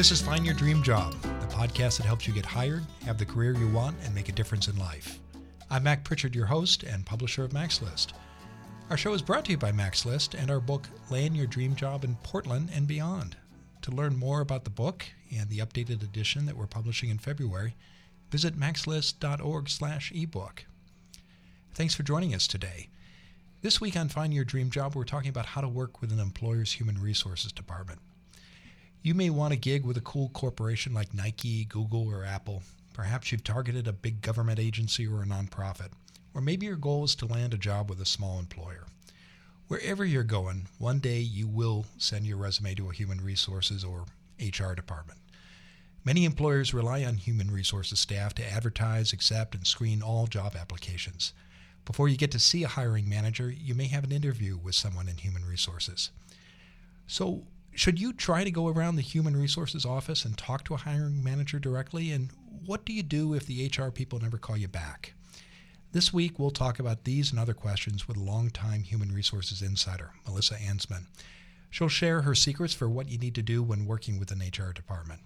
This is Find Your Dream Job, the podcast that helps you get hired, have the career you want, and make a difference in life. I'm Mac Prichard, your host and publisher of Mac's List. Our show is brought to you by Mac's List and our book, Land Your Dream Job in Portland and Beyond. To learn more about the book and the updated edition that we're publishing in February, visit macslist.org slash ebook. Thanks for joining us today. This week on Find Your Dream Job, we're talking about how to work with an employer's human resources department. You may want a gig with a cool corporation like Nike, Google, or Apple. Perhaps you've targeted a big government agency or a nonprofit. Or maybe your goal is to land a job with a small employer. Wherever you're going, one day you will send your resume to a human resources or HR department. Many employers rely on human resources staff to advertise, accept, and screen all job applications. Before you get to see a hiring manager, you may have an interview with someone in human resources. So, should you try to go around the human resources office and talk to a hiring manager directly? And what do you do if the HR people never call you back? This week, we'll talk about these and other questions with longtime human resources insider, Melissa Anzman. She'll share her secrets for what you need to do when working with an HR department.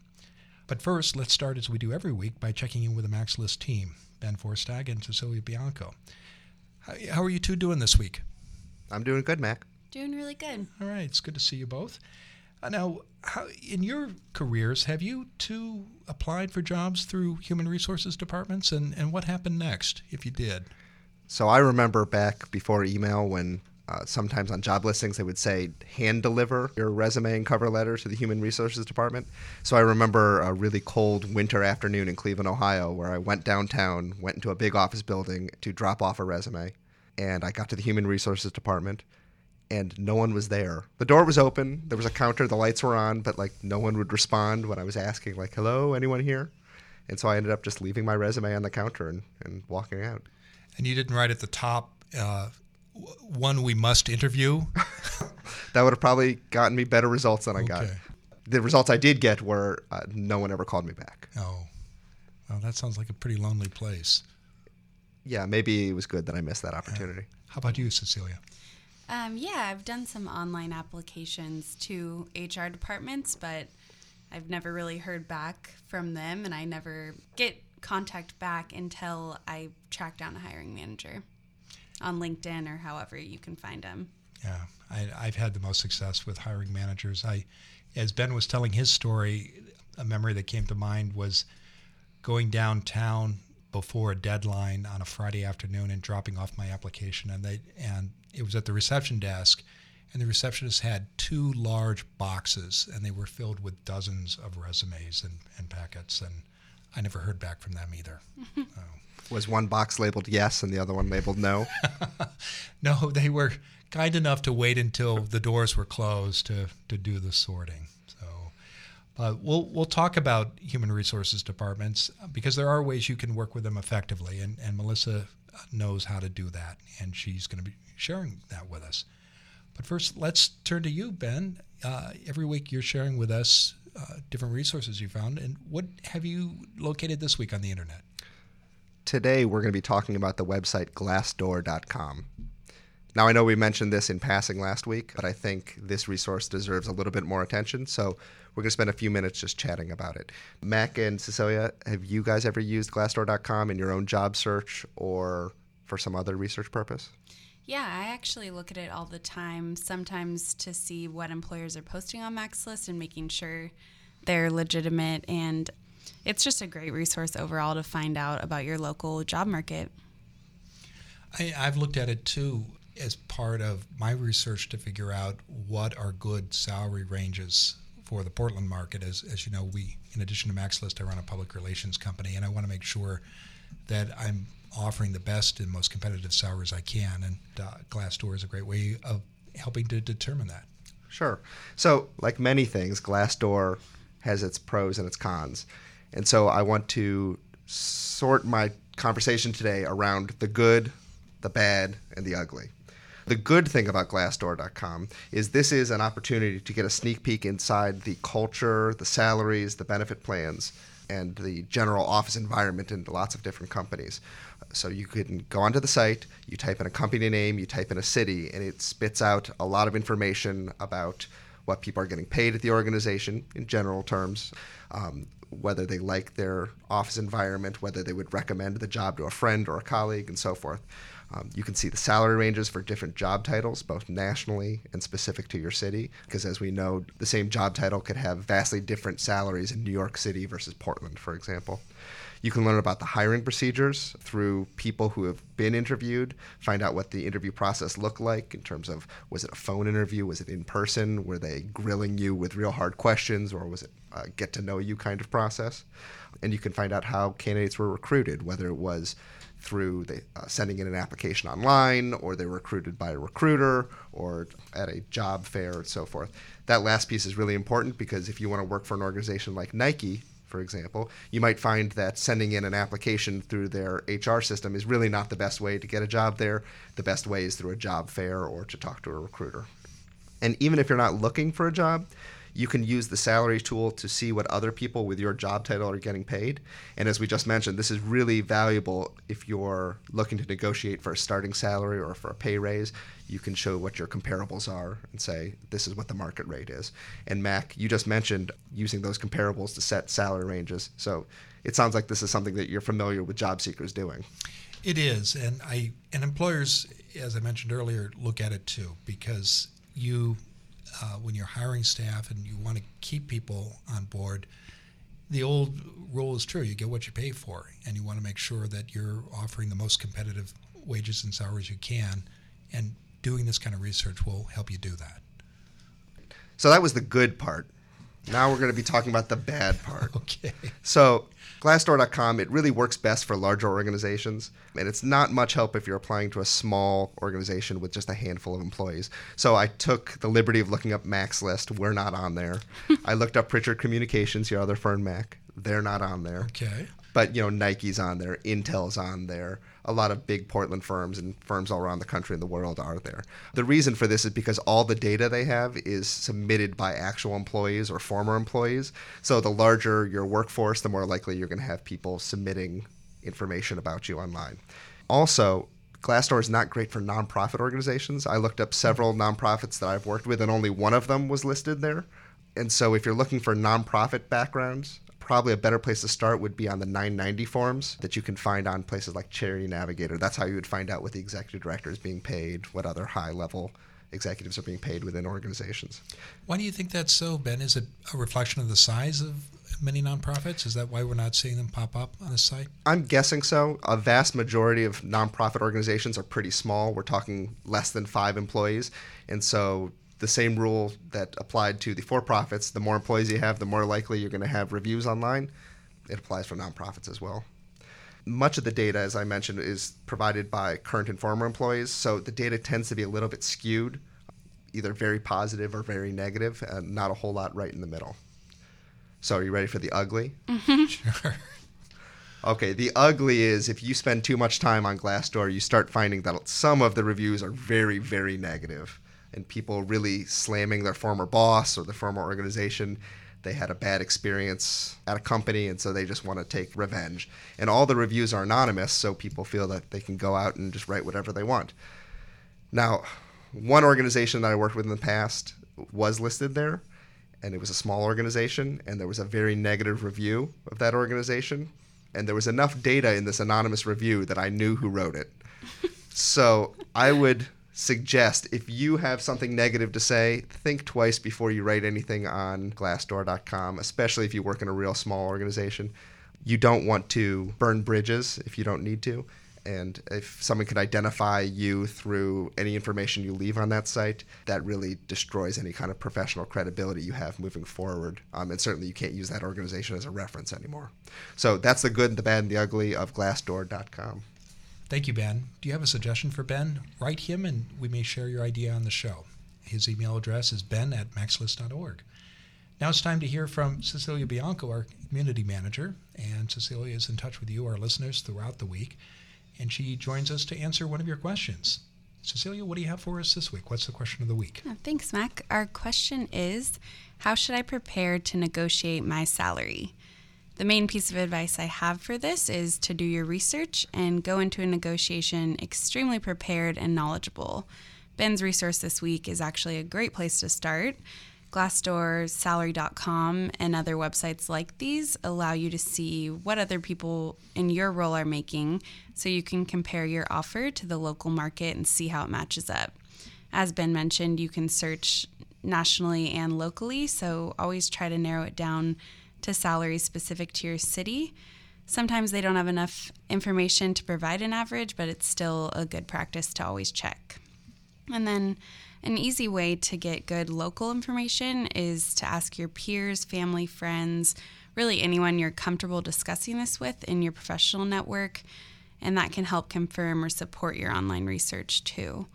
But first, let's start as we do every week by checking in with the Mac's List team, Ben Forstag and Cecilia Bianco. How are you two doing this week? I'm doing good, Mac. Doing really good. All right, it's good to see you both. Uh, now, how, in your careers, have you two applied for jobs through human resources departments, and, and what happened next if you did? So I remember back before email when uh, sometimes on job listings they would say hand deliver your resume and cover letter to the human resources department. So I remember a really cold winter afternoon in Cleveland, Ohio, where I went downtown, went into a big office building to drop off a resume, and I got to the human resources department and no one was there. The door was open, there was a counter, the lights were on, but like no one would respond when I was asking like, "Hello, anyone here?" And so I ended up just leaving my resume on the counter and, and walking out. And you didn't write at the top uh, one we must interview. that would have probably gotten me better results than I okay. got. The results I did get were uh, no one ever called me back. Oh, well, that sounds like a pretty lonely place. Yeah, maybe it was good that I missed that opportunity. Yeah. How about you, Cecilia? Um, yeah, I've done some online applications to HR departments, but I've never really heard back from them, and I never get contact back until I track down a hiring manager on LinkedIn or however you can find them. Yeah, I, have had the most success with hiring managers. I, as Ben was telling his story, a memory that came to mind was going downtown before a deadline on a Friday afternoon and dropping off my application, and they and it was at the reception desk, and the receptionist had two large boxes, and they were filled with dozens of resumes and, and packets, and I never heard back from them either. Was one box labeled yes and the other one labeled no? no, they were kind enough to wait until the doors were closed to, to do the sorting. So, but we'll we'll talk about human resources departments because there are ways you can work with them effectively, and, and Melissa knows how to do that, and she's going to be sharing that with us. But first, let's turn to you, Ben. Uh, every week you're sharing with us uh, different resources you found. And what have you located this week on the internet? Today, we're going to be talking about the website glassdoor.com. Now, I know we mentioned this in passing last week, but I think this resource deserves a little bit more attention. So, we're going to spend a few minutes just chatting about it. Mac and Cecilia, have you guys ever used glassdoor.com in your own job search or for some other research purpose? Yeah, I actually look at it all the time, sometimes to see what employers are posting on Mac's List and making sure they're legitimate. And it's just a great resource overall to find out about your local job market. I, have looked at it too as part of my research to figure out what are good salary ranges for the Portland market. As, as you know, we, in addition to Mac's List, I run a public relations company, and I want to make sure that I'm offering the best and most competitive salaries I can. And uh, Glassdoor is a great way of helping to determine that. Sure. So, like many things, Glassdoor has its pros and its cons. And so I want to sort my conversation today around the good, the bad, and the ugly. The good thing about Glassdoor.com is this is an opportunity to get a sneak peek inside the culture, the salaries, the benefit plans, and the general office environment in lots of different companies. So you can go onto the site, you type in a company name, you type in a city, and it spits out a lot of information about what people are getting paid at the organization in general terms, um, whether they like their office environment, whether they would recommend the job to a friend or a colleague, and so forth. Um, you can see the salary ranges for different job titles, both nationally and specific to your city, because as we know, the same job title could have vastly different salaries in New York City versus Portland, for example. You can learn about the hiring procedures through people who have been interviewed, find out what the interview process looked like in terms of was it a phone interview, was it in person, were they grilling you with real hard questions, or was it a get to know you kind of process? And you can find out how candidates were recruited, whether it was through the, uh, sending in an application online, or they're recruited by a recruiter, or at a job fair, and so forth. That last piece is really important because if you want to work for an organization like Nike, for example, you might find that sending in an application through their HR system is really not the best way to get a job there. The best way is through a job fair or to talk to a recruiter. And even if you're not looking for a job, you can use the salary tool to see what other people with your job title are getting paid. And as we just mentioned, this is really valuable if you're looking to negotiate for a starting salary or for a pay raise. You can show what your comparables are and say, this is what the market rate is. And Mac, you just mentioned using those comparables to set salary ranges. So it sounds like this is something that you're familiar with job seekers doing. It is, and I and employers, as I mentioned earlier, look at it too because you uh, when you're hiring staff and you want to keep people on board, the old rule is true. You get what you pay for, and you want to make sure that you're offering the most competitive wages and salaries you can. And doing this kind of research will help you do that. So that was the good part. Now we're going to be talking about the bad part. Okay. So Glassdoor.com, it really works best for larger organizations, and it's not much help if you're applying to a small organization with just a handful of employees. So I took the liberty of looking up Mac's list. We're not on there. I looked up Prichard Communications, your other firm, Mac. They're not on there. Okay. But you know, Nike's on there, Intel's on there a lot of big Portland firms and firms all around the country and the world are there. The reason for this is because all the data they have is submitted by actual employees or former employees. So the larger your workforce, the more likely you're going to have people submitting information about you online. Also, Glassdoor is not great for nonprofit organizations. I looked up several nonprofits that I've worked with, and only one of them was listed there. And so, if you're looking for nonprofit backgrounds, probably a better place to start would be on the 990 forms that you can find on places like Charity Navigator. That's how you would find out what the executive director is being paid, what other high level executives are being paid within organizations. Why do you think that's so, Ben? Is it a reflection of the size of many nonprofits? Is that why we're not seeing them pop up on the site? I'm guessing so. A vast majority of nonprofit organizations are pretty small. We're talking less than five employees. And so the same rule that applied to the for profits the more employees you have, the more likely you're going to have reviews online. It applies for nonprofits as well. Much of the data, as I mentioned, is provided by current and former employees, so the data tends to be a little bit skewed, either very positive or very negative, and not a whole lot right in the middle. So, are you ready for the ugly? Mm-hmm. Sure. Okay, the ugly is if you spend too much time on Glassdoor, you start finding that some of the reviews are very, very negative and people really slamming their former boss or the former organization. They had a bad experience at a company, and so they just want to take revenge. And all the reviews are anonymous, so people feel that they can go out and just write whatever they want. Now, one organization that I worked with in the past was listed there, and it was a small organization, and there was a very negative review of that organization. And there was enough data in this anonymous review that I knew who wrote it. so I would suggest if you have something negative to say, think twice before you write anything on glassdoor.com, especially if you work in a real small organization. You don't want to burn bridges if you don't need to. And if someone can identify you through any information you leave on that site, that really destroys any kind of professional credibility you have moving forward. Um, and certainly you can't use that organization as a reference anymore. So that's the good, the bad, and the ugly of glassdoor.com. Thank you, Ben. Do you have a suggestion for Ben? Write him and we may share your idea on the show. His email address is ben at macslist.org. Now it's time to hear from Cecilia Bianco, our community manager. And Cecilia is in touch with you, our listeners, throughout the week. And she joins us to answer one of your questions. Cecilia, what do you have for us this week? What's the question of the week? Thanks, Mac. Our question is How should I prepare to negotiate my salary? The main piece of advice I have for this is to do your research and go into a negotiation extremely prepared and knowledgeable. Ben's resource this week is actually a great place to start. Glassdoor, salary.com, and other websites like these allow you to see what other people in your role are making so you can compare your offer to the local market and see how it matches up. As Ben mentioned, you can search nationally and locally, so always try to narrow it down to salaries specific to your city. Sometimes they don't have enough information to provide an average, but it's still a good practice to always check. And then an easy way to get good local information is to ask your peers, family, friends, really anyone you're comfortable discussing this with in your professional network, and that can help confirm or support your online research too.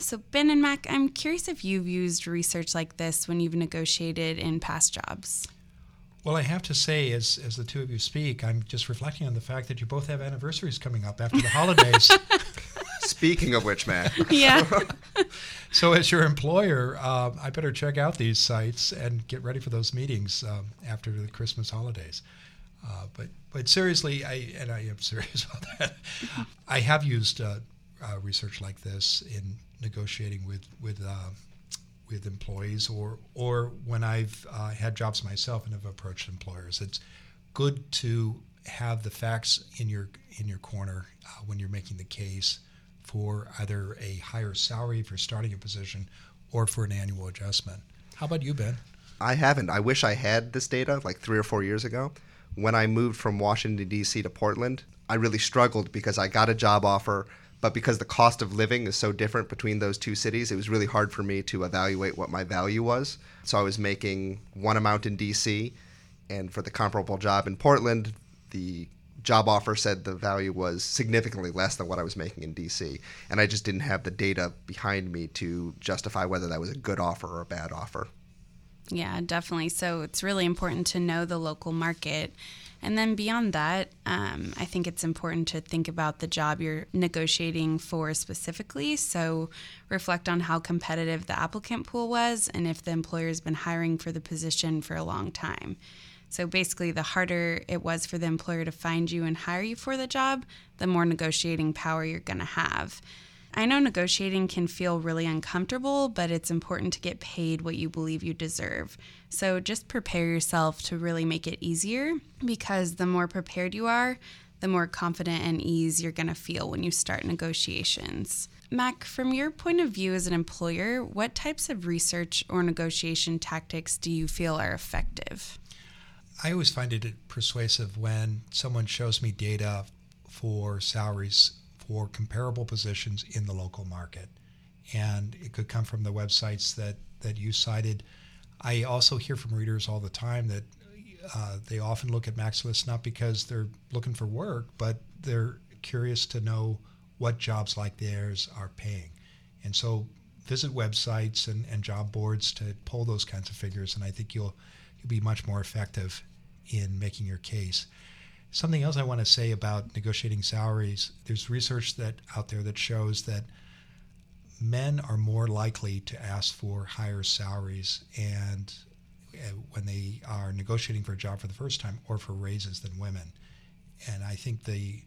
So, Ben and Mac, I'm curious if you've used research like this when you've negotiated in past jobs. Well, I have to say, as, as the two of you speak, I'm just reflecting on the fact that you both have anniversaries coming up after the holidays. Speaking of which, Matt. Yeah. so, as your employer, uh, I better check out these sites and get ready for those meetings um, after the Christmas holidays. Uh, but but seriously, I and I am serious about that. I have used uh, uh research like this in negotiating with with uh, with employees, or or when I've uh, had jobs myself and have approached employers. It's good to have the facts in your in your corner when you're making the case for either a higher salary for starting a position or for an annual adjustment. How about you, Ben? I haven't. I wish I had this data like three or four years ago. When I moved from Washington, D.C. to Portland, I really struggled because I got a job offer, but because the cost of living is so different between those two cities, it was really hard for me to evaluate what my value was. So I was making one amount in D.C., and for the comparable job in Portland, the job offer said the value was significantly less than what I was making in DC. And I just didn't have the data behind me to justify whether that was a good offer or a bad offer. Yeah, definitely. So it's really important to know the local market. And then beyond that, um, I think it's important to think about the job you're negotiating for specifically. So reflect on how competitive the applicant pool was and if the employer has been hiring for the position for a long time. So basically, the harder it was for the employer to find you and hire you for the job, the more negotiating power you're going to have. I know negotiating can feel really uncomfortable, but it's important to get paid what you believe you deserve. So just prepare yourself to really make it easier because the more prepared you are, the more confident and ease you're going to feel when you start negotiations. Mac, from your point of view as an employer, what types of research or negotiation tactics do you feel are effective? I always find it persuasive when someone shows me data for salaries for comparable positions in the local market. And it could come from the websites that, that you cited. I also hear from readers all the time that uh, they often look at Mac's List not because they're looking for work, but they're curious to know what jobs like theirs are paying. And so visit websites and, and job boards to pull those kinds of figures, and I think you'll you'll be much more effective in making your case. Something else I want to say about negotiating salaries there's research that out there that shows that men are more likely to ask for higher salaries and uh, when they are negotiating for a job for the first time or for raises than women. And I think the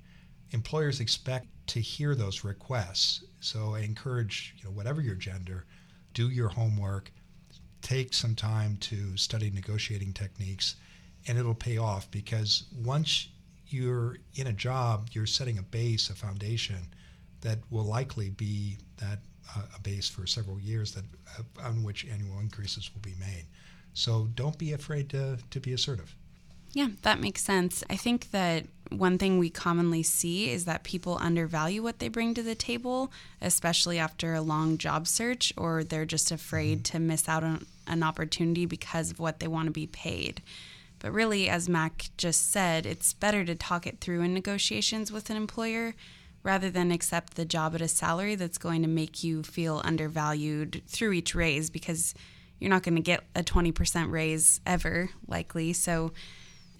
employers expect to hear those requests. So I encourage, you know, whatever your gender, do your homework, take some time to study negotiating techniques, and it'll pay off because once you're in a job, you're setting a base, a foundation that will likely be that uh, a base for several years that uh, on which annual increases will be made. So don't be afraid to, to be assertive. Yeah, that makes sense. I think that one thing we commonly see is that people undervalue what they bring to the table, especially after a long job search, or they're just afraid mm-hmm. to miss out on an opportunity because of what they want to be paid. But really, as Mac just said, it's better to talk it through in negotiations with an employer rather than accept the job at a salary that's going to make you feel undervalued through each raise because you're not going to get a 20% raise ever, likely. So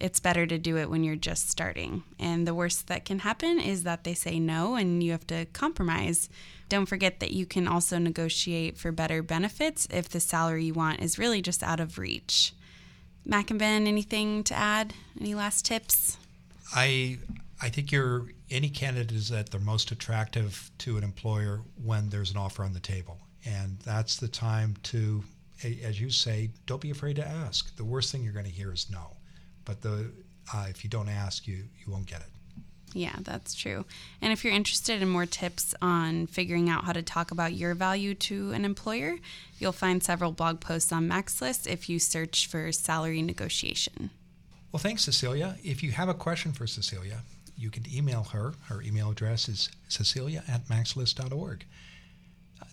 it's better to do it when you're just starting. And the worst that can happen is that they say no and you have to compromise. Don't forget that you can also negotiate for better benefits if the salary you want is really just out of reach. Ben, anything to add? Any last tips? I I think you're any candidate is at their most attractive to an employer when there's an offer on the table, and that's the time to as you say, don't be afraid to ask. The worst thing you're going to hear is no, but the uh, if you don't ask, you you won't get it. Yeah, that's true. And if you're interested in more tips on figuring out how to talk about your value to an employer, you'll find several blog posts on Mac's List if you search for salary negotiation. Well, thanks, Cecilia. If you have a question for Cecilia, you can email her. Her email address is cecilia at macslist.org.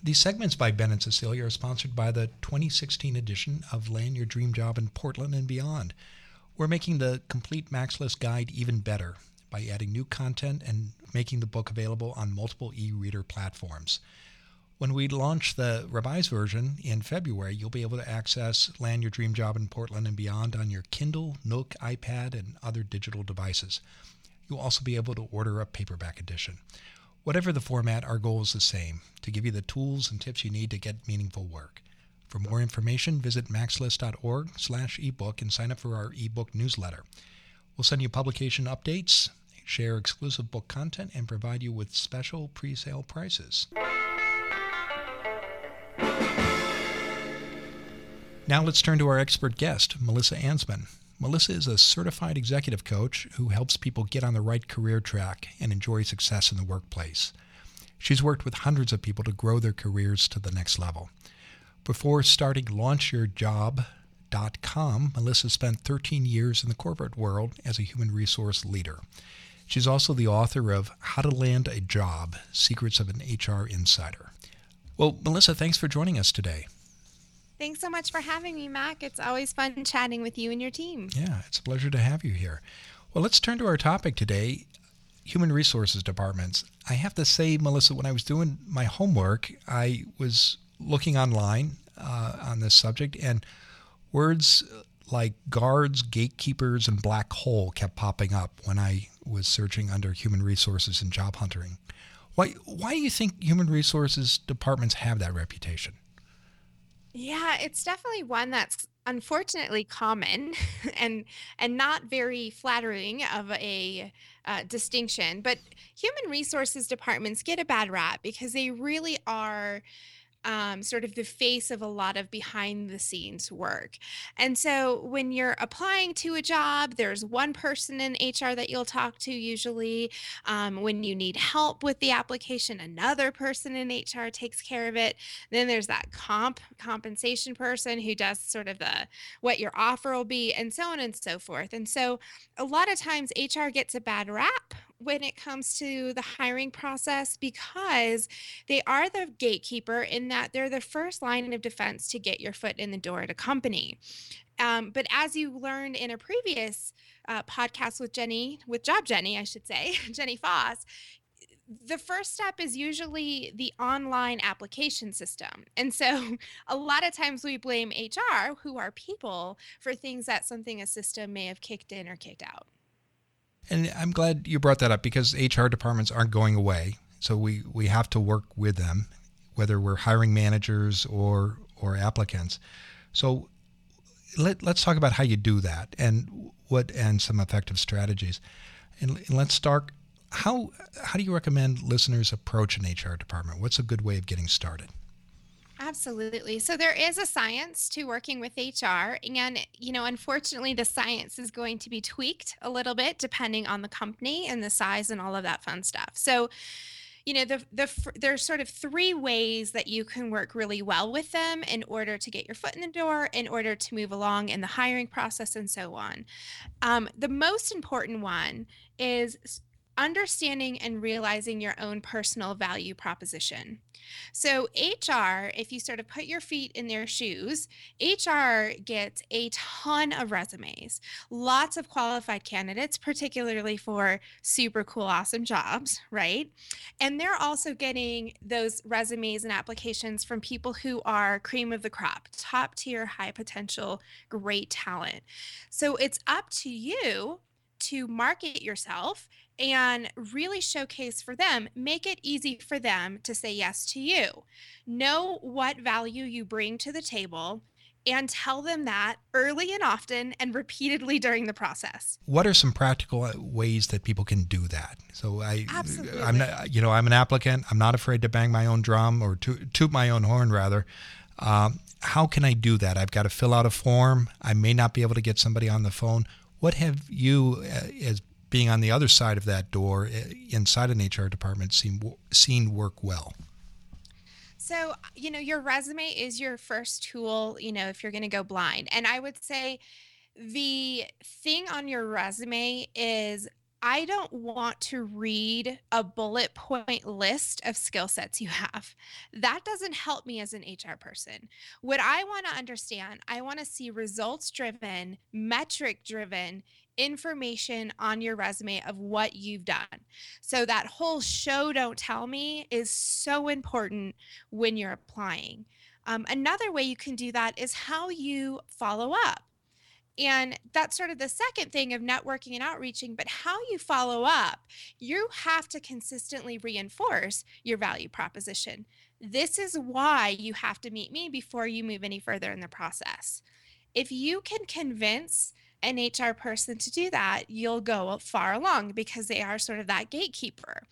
These segments by Ben and Cecilia are sponsored by the 2016 edition of Land Your Dream Job in Portland and Beyond. We're making the complete Mac's List guide even better by adding new content and making the book available on multiple e reader platforms. When we launch the revised version in February, you'll be able to access Land Your Dream Job in Portland and Beyond on your Kindle, Nook, iPad, and other digital devices. You'll also be able to order a paperback edition. Whatever the format, our goal is the same to give you the tools and tips you need to get meaningful work. For more information, visit macslist.org slash ebook and sign up for our ebook newsletter. We'll send you publication updates, share exclusive book content, and provide you with special pre sale prices. Now let's turn to our expert guest, Melissa Anzman. Melissa is a certified executive coach who helps people get on the right career track and enjoy success in the workplace. She's worked with hundreds of people to grow their careers to the next level. Before starting launchyourjob.com, Melissa spent 13 years in the corporate world as a human resource leader. She's also the author of How to Land a Job Secrets of an HR Insider. Well, Melissa, thanks for joining us today. Thanks so much for having me, Mac. It's always fun chatting with you and your team. Yeah, it's a pleasure to have you here. Well, let's turn to our topic today human resources departments. I have to say, Melissa, when I was doing my homework, I was looking online uh, on this subject, and words like guards, gatekeepers, and black hole kept popping up when I was searching under human resources and job hunting. Why, why do you think human resources departments have that reputation? Yeah, it's definitely one that's unfortunately common and and not very flattering of a uh, distinction. But human resources departments get a bad rap because they really are um, sort of the face of a lot of behind the scenes work. And so when you're applying to a job, there's one person in HR that you'll talk to usually. Um, when you need help with the application, another person in HR takes care of it. Then there's that comp compensation person who does sort of the what your offer will be, and so on and so forth. And so a lot of times HR gets a bad rap when it comes to the hiring process because they are the gatekeeper in that they're the first line of defense to get your foot in the door at a company. Um, but as you learned in a previous uh, podcast with Jenny, with Job Jenny, I should say, Jenny Foss, the first step is usually the online application system. And so a lot of times we blame HR, who are people, for things that something a system may have kicked in or kicked out. And I'm glad you brought that up because HR departments aren't going away. So we, we have to work with them, whether we're hiring managers or or applicants. So let, let's talk about how you do that and what and some effective strategies. And, and let's start. How how do you recommend listeners approach an HR department? What's a good way of getting started? Absolutely. So there is a science to working with HR and you know unfortunately the science is going to be tweaked a little bit depending on the company and the size and all of that fun stuff. So you know the the there's sort of three ways that you can work really well with them in order to get your foot in the door in order to move along in the hiring process and so on um, the most important one is understanding and realizing your own personal value proposition. So, HR, if you sort of put your feet in their shoes, HR gets a ton of resumes, lots of qualified candidates, particularly for super cool, awesome jobs, right? And they're also getting those resumes and applications from people who are cream of the crop, top tier, high potential, great talent. So, it's up to you to market yourself and really showcase for them, make it easy for them to say yes to you. Know what value you bring to the table and tell them that early and often and repeatedly during the process. What are some practical uh, ways that people can do that? So I Absolutely. I'm not, you know, I'm an applicant. I'm not afraid to bang my own drum or to toot my own horn rather. Um, how can I do that? I've got to fill out a form. I may not be able to get somebody on the phone. What have you, uh, as being on the other side of that door uh, inside an HR department, seen seen work well? So, you know, your resume is your first tool, you know, if you're going to go blind. And I would say the thing on your resume is I don't want to read a bullet point list of skill sets you have. That doesn't help me as an HR person. What I want to understand, I want to see results driven, metric driven information on your resume of what you've done. So that whole show don't tell me is so important when you're applying. Um, another way you can do that is how you follow up. And that's sort of the second thing of networking and outreaching, but how you follow up, you have to consistently reinforce your value proposition. This is why you have to meet me before you move any further in the process. If you can convince an HR person to do that, you'll go far along because they are sort of that gatekeeper.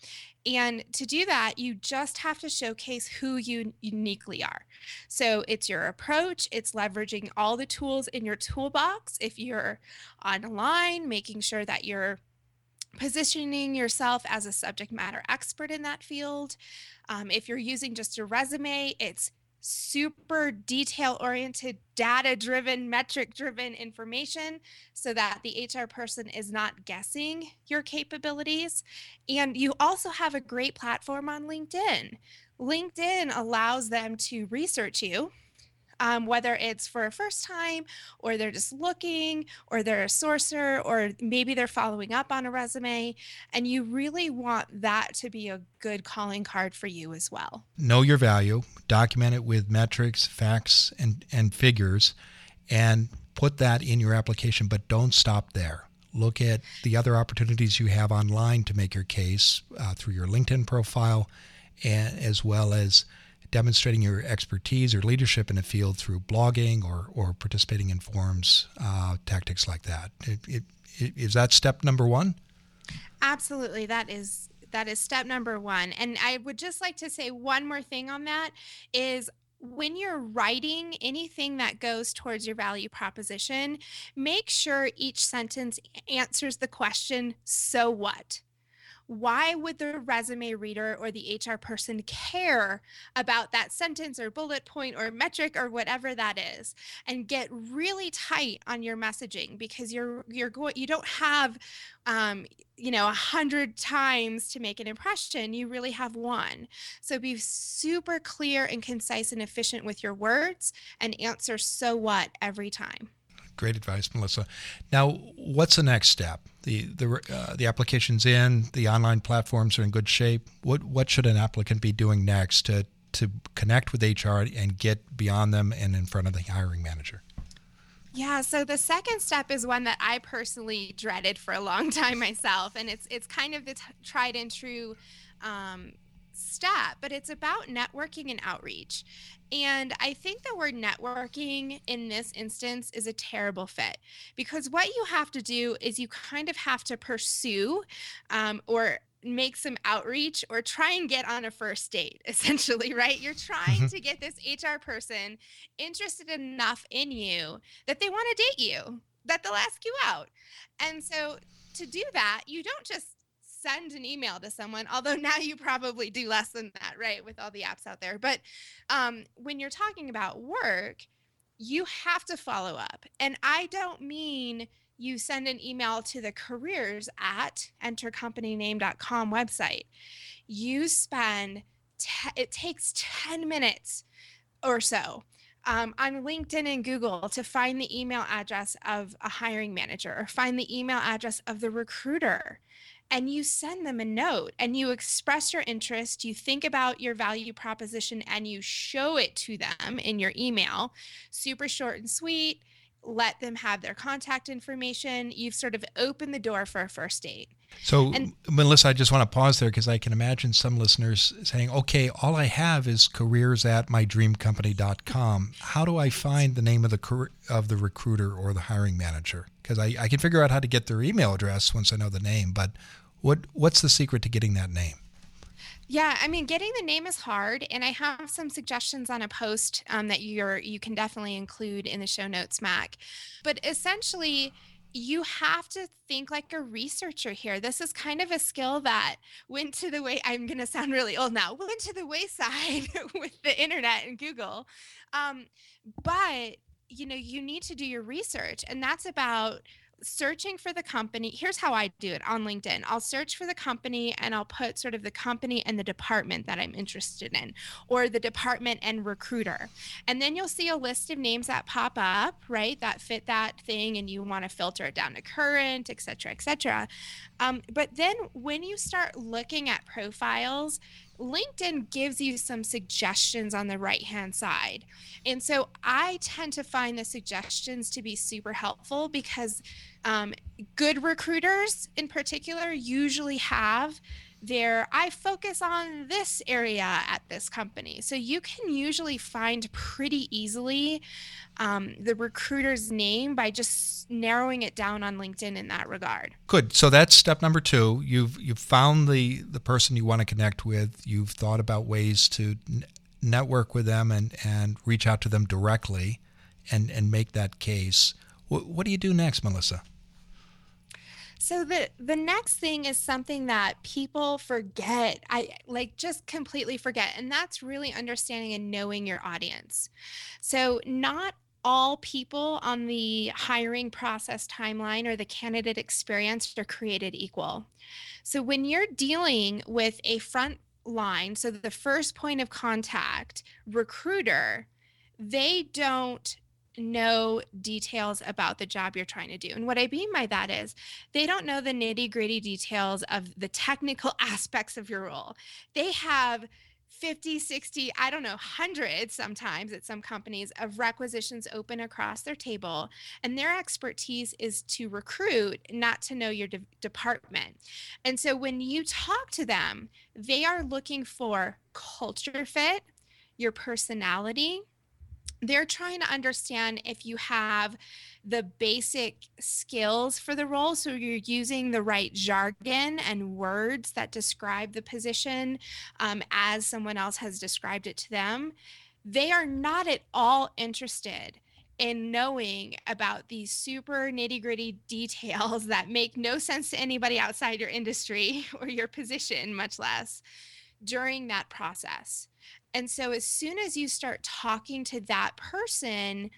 And to do that, you just have to showcase who you uniquely are. So it's your approach, it's leveraging all the tools in your toolbox. If you're online, making sure that you're positioning yourself as a subject matter expert in that field. Um, if you're using just a resume, it's super detail oriented, data driven, metric driven information so that the HR person is not guessing your capabilities. And you also have a great platform on LinkedIn. LinkedIn allows them to research you um, whether it's for a first time or they're just looking or they're a sourcer or maybe they're following up on a resume. And you really want that to be a good calling card for you as well. Know your value, document it with metrics, facts, and, and figures, and put that in your application, but don't stop there. Look at the other opportunities you have online to make your case uh, through your LinkedIn profile, and, as well as demonstrating your expertise or leadership in a field through blogging or, or participating in forums, uh, tactics like that. It, it, it, is that step number one? Absolutely. That is that is step number one. And I would just like to say one more thing on that is when you're writing anything that goes towards your value proposition, make sure each sentence answers the question, so what? Why would the resume reader or the HR person care about that sentence or bullet point or metric or whatever that is and get really tight on your messaging because you're you're going you don't have um, you know a hundred times to make an impression you really have one so be super clear and concise and efficient with your words and answer so what every time Great advice, Melissa. Now, what's the next step? The the uh, the application's in. The online platforms are in good shape. What what should an applicant be doing next to to connect with HR and get beyond them and in front of the hiring manager? Yeah, so the second step is one that I personally dreaded for a long time myself, and it's it's kind of the t- tried and true um, step, but it's about networking and outreach. And I think the word networking in this instance is a terrible fit because what you have to do is you kind of have to pursue um, or make some outreach or try and get on a first date essentially right you're trying mm-hmm. to get this hr person interested enough in you that they want to date you that they'll ask you out and so to do that you don't just send an email to someone although now you probably do less than that right with all the apps out there. But um, when you're talking about work you have to follow up. And i don't mean you send an email to the careers at entercompanyname.com website. You spend te- it takes 10 minutes or so um, on LinkedIn and Google to find the email address of a hiring manager or find the email address of the recruiter and you send them a note and you express your interest, you think about your value proposition and you show it to them in your email. Super short and sweet. Let them have their contact information. You've sort of opened the door for a first date. So, and, Melissa, I just want to pause there because I can imagine some listeners saying, okay, all I have is careers at mydreamcompany.com. How do I find the name of the, of the recruiter or the hiring manager? Because I, I can figure out how to get their email address once I know the name, but what, what's the secret to getting that name? Yeah, I mean, getting the name is hard, and I have some suggestions on a post um, that you're you can definitely include in the show notes, Mac. But essentially, you have to think like a researcher here. This is kind of a skill that went to the way I'm going to sound really old now. Went to the wayside with the internet and Google, um, but you know you need to do your research, and that's about searching for the company, here's how I do it on LinkedIn. I'll search for the company and I'll put sort of the company and the department that I'm interested in, or the department and recruiter. And then you'll see a list of names that pop up, right, that fit that thing, and you want to filter it down to current, et cetera, et cetera. Um, but then when you start looking at profiles, LinkedIn gives you some suggestions on the right hand side. And so I tend to find the suggestions to be super helpful because um, good recruiters in particular usually have their I focus on this area at this company. So you can usually find pretty easily um, the recruiter's name by just narrowing it down on LinkedIn in that regard. Good. So that's step number two. You've you've found the the person you want to connect with. You've thought about ways to n- network with them and and reach out to them directly, and and make that case. What do you do next, Melissa? So the the next thing is something that people forget. I like just completely forget and that's really understanding and knowing your audience. So not all people on the hiring process timeline or the candidate experience are created equal. So when you're dealing with a front line, so the first point of contact, recruiter, they don't know details about the job you're trying to do. And what I mean by that is they don't know the nitty gritty details of the technical aspects of your role. They have 50, 60, I don't know, hundreds sometimes at some companies of requisitions open across their table. And their expertise is to recruit, not to know your de- department. And so when you talk to them, they are looking for culture fit, your personality, they're trying to understand if you have the basic skills for the role. So you're using the right jargon and words that describe the position um, as someone else has described it to them. They are not at all interested in knowing about these super nitty gritty details that make no sense to anybody outside your industry or your position, much less during that process. And so as soon as you start talking to that person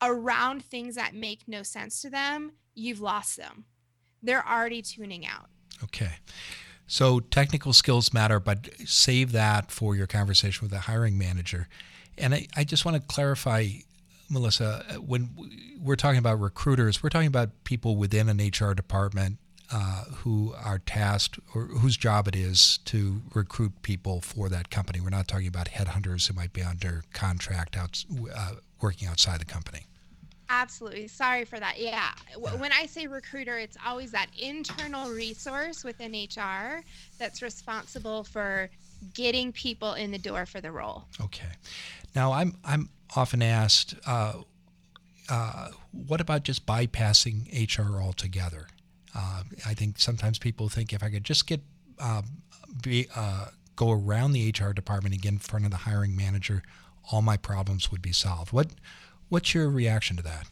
around things that make no sense to them, you've lost them. They're already tuning out. Okay. So technical skills matter, but save that for your conversation with the hiring manager. And I, I just want to clarify, Melissa, when we're talking about recruiters, we're talking about people within an HR department uh, who are tasked or whose job it is to recruit people for that company. We're not talking about headhunters who might be under contract out, uh, working outside the company. Absolutely. Sorry for that. Yeah. When I say recruiter, it's always that internal resource within HR that's responsible for getting people in the door for the role. Okay. Now, I'm I'm often asked, uh, uh, what about just bypassing HR altogether? Uh, I think sometimes people think if I could just get uh, be, uh, go around the HR department and get in front of the hiring manager, all my problems would be solved. What what's your reaction to that?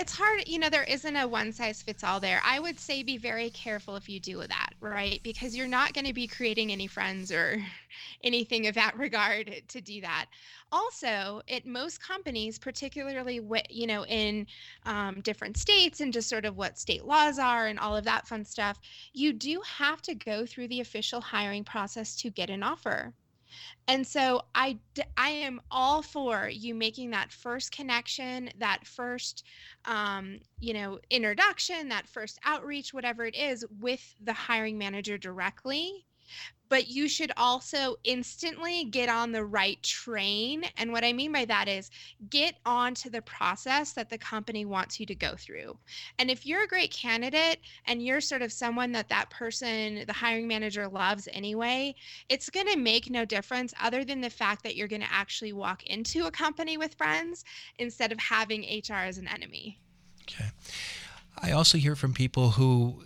It's hard. You know, there isn't a one size fits all there. I would say be very careful if you do that, right? Because you're not going to be creating any friends or anything of that regard to do that. Also, at most companies, particularly what, you know in um, different states and just sort of what state laws are and all of that fun stuff, you do have to go through the official hiring process to get an offer. And so I I am all for you making that first connection, that first um, you know, introduction, that first outreach, whatever it is with the hiring manager directly but you should also instantly get on the right train. And what I mean by that is get onto the process that the company wants you to go through. And if you're a great candidate and you're sort of someone that that person, the hiring manager loves anyway, it's going to make no difference other than the fact that you're going to actually walk into a company with friends instead of having HR as an enemy. Okay. I also hear from people who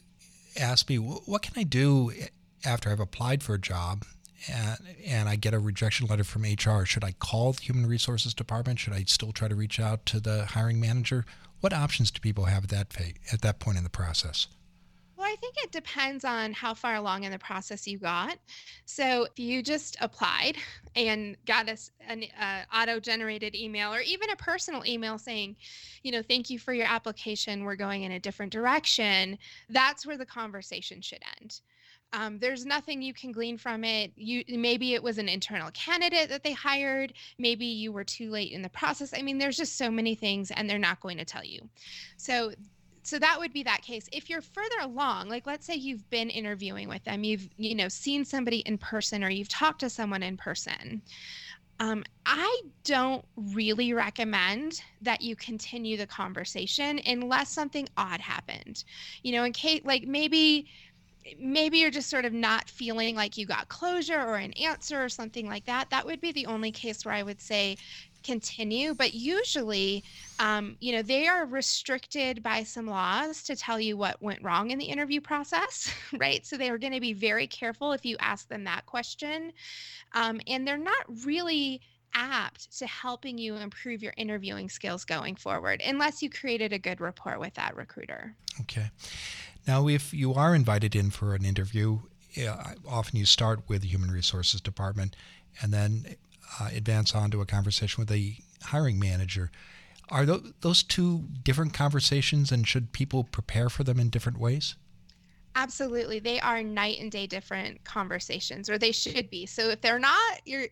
ask me, what can I do eh, after I've applied for a job and, and I get a rejection letter from HR, should I call the Human Resources Department? Should I still try to reach out to the hiring manager? What options do people have at that at that point in the process? Well, I think it depends on how far along in the process you got. So if you just applied and got a, an uh, auto-generated email or even a personal email saying, you know, thank you for your application, we're going in a different direction, that's where the conversation should end. Um, there's nothing you can glean from it. You maybe it was an internal candidate that they hired. Maybe you were too late in the process. I mean, there's just so many things, and they're not going to tell you. So so that would be that case if you're further along like let's say you've been interviewing with them you've you know seen somebody in person or you've talked to someone in person um, i don't really recommend that you continue the conversation unless something odd happened you know in case like maybe maybe you're just sort of not feeling like you got closure or an answer or something like that that would be the only case where i would say continue. But usually um, you know they are restricted by some laws to tell you what went wrong in the interview process right? So they are going to be very careful if you ask them that question. Um, and they're not really apt to helping you improve your interviewing skills going forward unless you created a good rapport with that recruiter. Okay now, if you are invited in for an interview, often you start with the Human Resources Department and then uh, advance on to a conversation with the hiring manager. Are th- those two different conversations, and should people prepare for them in different ways? Absolutely. They are night and day different conversations, or they should be. So if they're not, you're,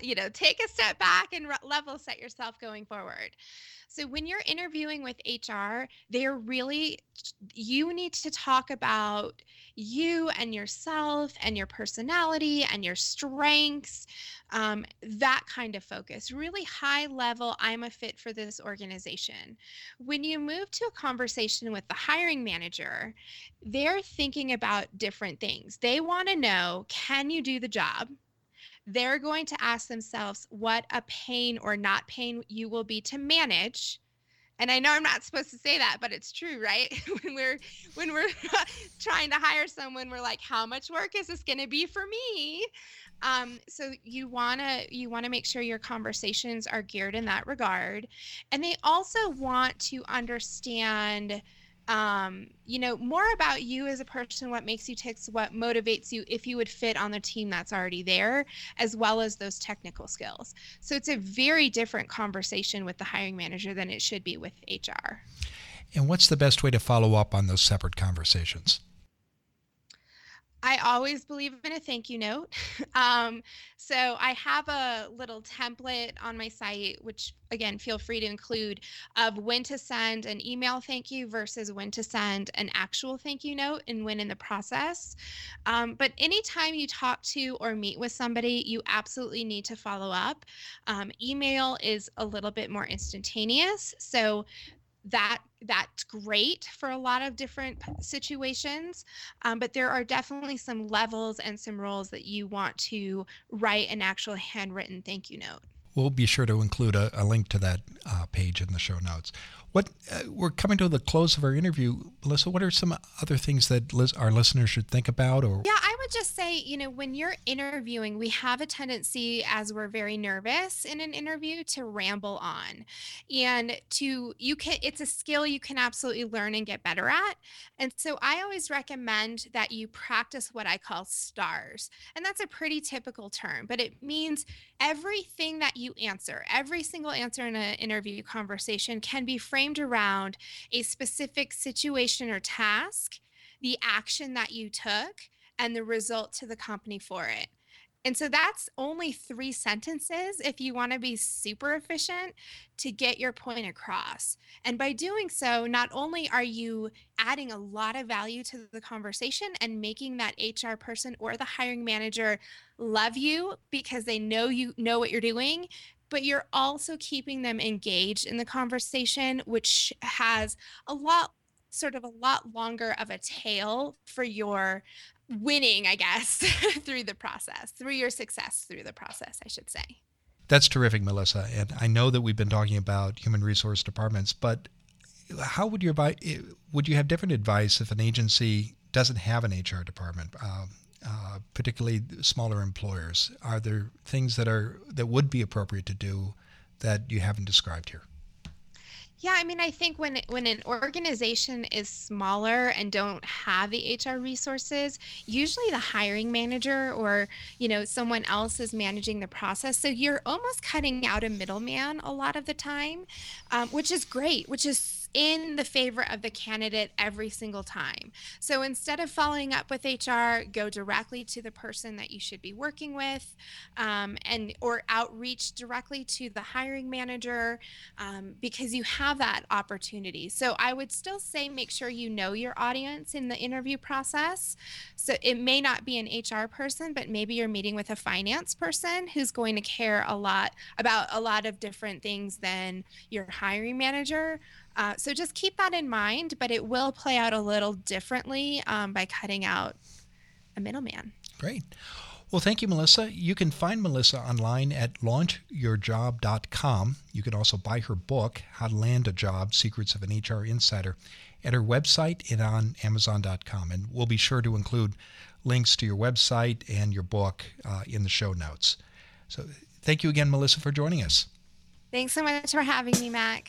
you know, take a step back and re- level set yourself going forward. So when you're interviewing with HR, they're really, you need to talk about you and yourself and your personality and your strengths, um, that kind of focus. Really high level, I'm a fit for this organization. When you move to a conversation with the hiring manager, they're thinking about different things. They want to know can you do the job? They're going to ask themselves what a pain or not pain you will be to manage. And i know i'm not supposed to say that but it's true right? When we're when we're trying to hire someone we're like how much work is this going to be for me? Um, so you want to you want to make sure your conversations are geared in that regard. And they also want to understand um, you know, more about you as a person, what makes you tick, what motivates you, if you would fit on the team that's already there, as well as those technical skills. So it's a very different conversation with the hiring manager than it should be with HR. And what's the best way to follow up on those separate conversations? I always believe in a thank you note. Um, so I have a little template on my site, which again, feel free to include of when to send an email thank you versus when to send an actual thank you note and when in the process. Um, but anytime you talk to or meet with somebody, you absolutely need to follow up. Um, email is a little bit more instantaneous. So that that's great for a lot of different situations um, but there are definitely some levels and some roles that you want to write an actual handwritten thank you note we'll be sure to include a, a link to that uh, page in the show notes. What uh, we're coming to the close of our interview. Melissa what are some other things that lis- our listeners should think about or? Yeah i would just say you know when you're interviewing we have a tendency as we're very nervous in an interview to ramble on. And to you can it's a skill you can absolutely learn and get better at. And so i always recommend that you practice what i call stars. And that's a pretty typical term but it means everything that you answer every single answer in an interview conversation can be framed framed around a specific situation or task, the action that you took, and the result to the company for it. And so that's only three sentences if you want to be super efficient to get your point across. And by doing so, not only are you adding a lot of value to the conversation and making that HR person or the hiring manager love you because they know you know what you're doing, but you're also keeping them engaged in the conversation, which has a lot sort of a lot longer of a tail for your winning, I guess, through the process, through your success through the process, I should say. That's terrific, Melissa. And I know that we've been talking about human resource departments, but how would you would you have different advice if an agency doesn't have an HR department? Um, uh, particularly smaller employers? Are there things that are that would be appropriate to do that you haven't described here? Yeah, I mean, I think when when an organization is smaller and don't have the HR resources, usually the hiring manager or you know someone else is managing the process. So you're almost cutting out a middleman a lot of the time, um, which is great, which is in the favor of the candidate every single time. So instead of following up with HR, go directly to the person that you should be working with, um, and or outreach directly to the hiring manager um, because you have that opportunity. So I would still say make sure you know your audience in the interview process. So it may not be an HR person, but maybe you're meeting with a finance person who's going to care a lot about a lot of different things than your hiring manager. Uh, so just keep that in mind, but it will play out a little differently um, by cutting out a middleman. Great. Well, thank you, Melissa. You can find Melissa online at launchyourjob.com. You can also buy her book, How to Land a Job Secrets of an HR Insider, at her website and on Amazon.com. And we'll be sure to include links to your website and your book uh, in the show notes. So thank you again, Melissa, for joining us. Thanks so much for having me, Mac.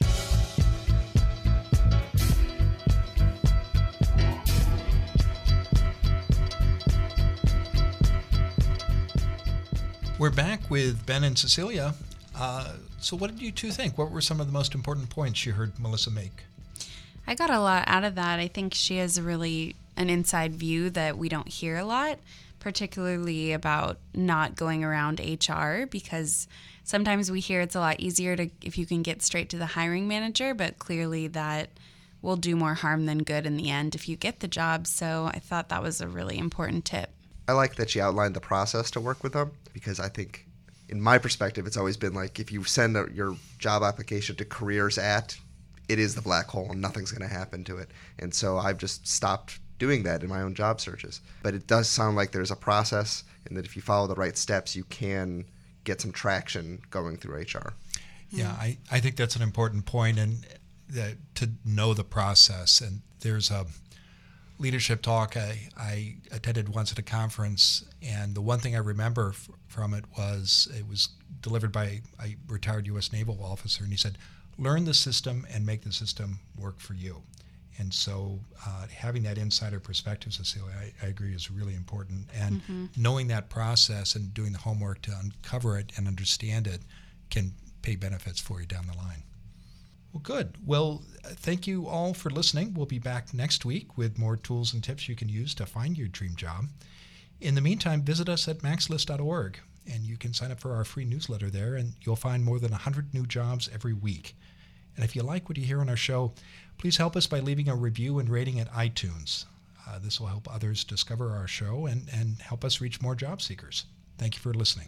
We're back with Ben and Cecilia. Uh, so, what did you two think? What were some of the most important points you heard Melissa make? I got a lot out of that. I think she has really an inside view that we don't hear a lot, particularly about not going around HR because sometimes we hear it's a lot easier to if you can get straight to the hiring manager, but clearly that will do more harm than good in the end if you get the job. So I thought that was a really important tip. I like that she outlined the process to work with them because I think, in my perspective, it's always been like if you send a, your job application to careers at, it is the black hole and nothing's going to happen to it. And so I've just stopped doing that in my own job searches. But it does sound like there's a process and that if you follow the right steps, you can get some traction going through HR. Yeah, mm. I, I think that's an important point and that to know the process. And there's a leadership talk I, I attended once at a conference, and the one thing I remember f- from it was it was delivered by a retired U.S. naval officer, and he said, "Learn the system and make the system work for you." And so, uh, having that insider perspective, Cecilia, I, I, agree, is really important. And mm-hmm. knowing that process and doing the homework to uncover it and understand it can pay benefits for you down the line. Well, good. Well, thank you all for listening. We'll be back next week with more tools and tips you can use to find your dream job. In the meantime, visit us at macslist.org and you can sign up for our free newsletter there, and you'll find more than 100 new jobs every week. And if you like what you hear on our show, please help us by leaving a review and rating at iTunes. Uh, this will help others discover our show and, and help us reach more job seekers. Thank you for listening.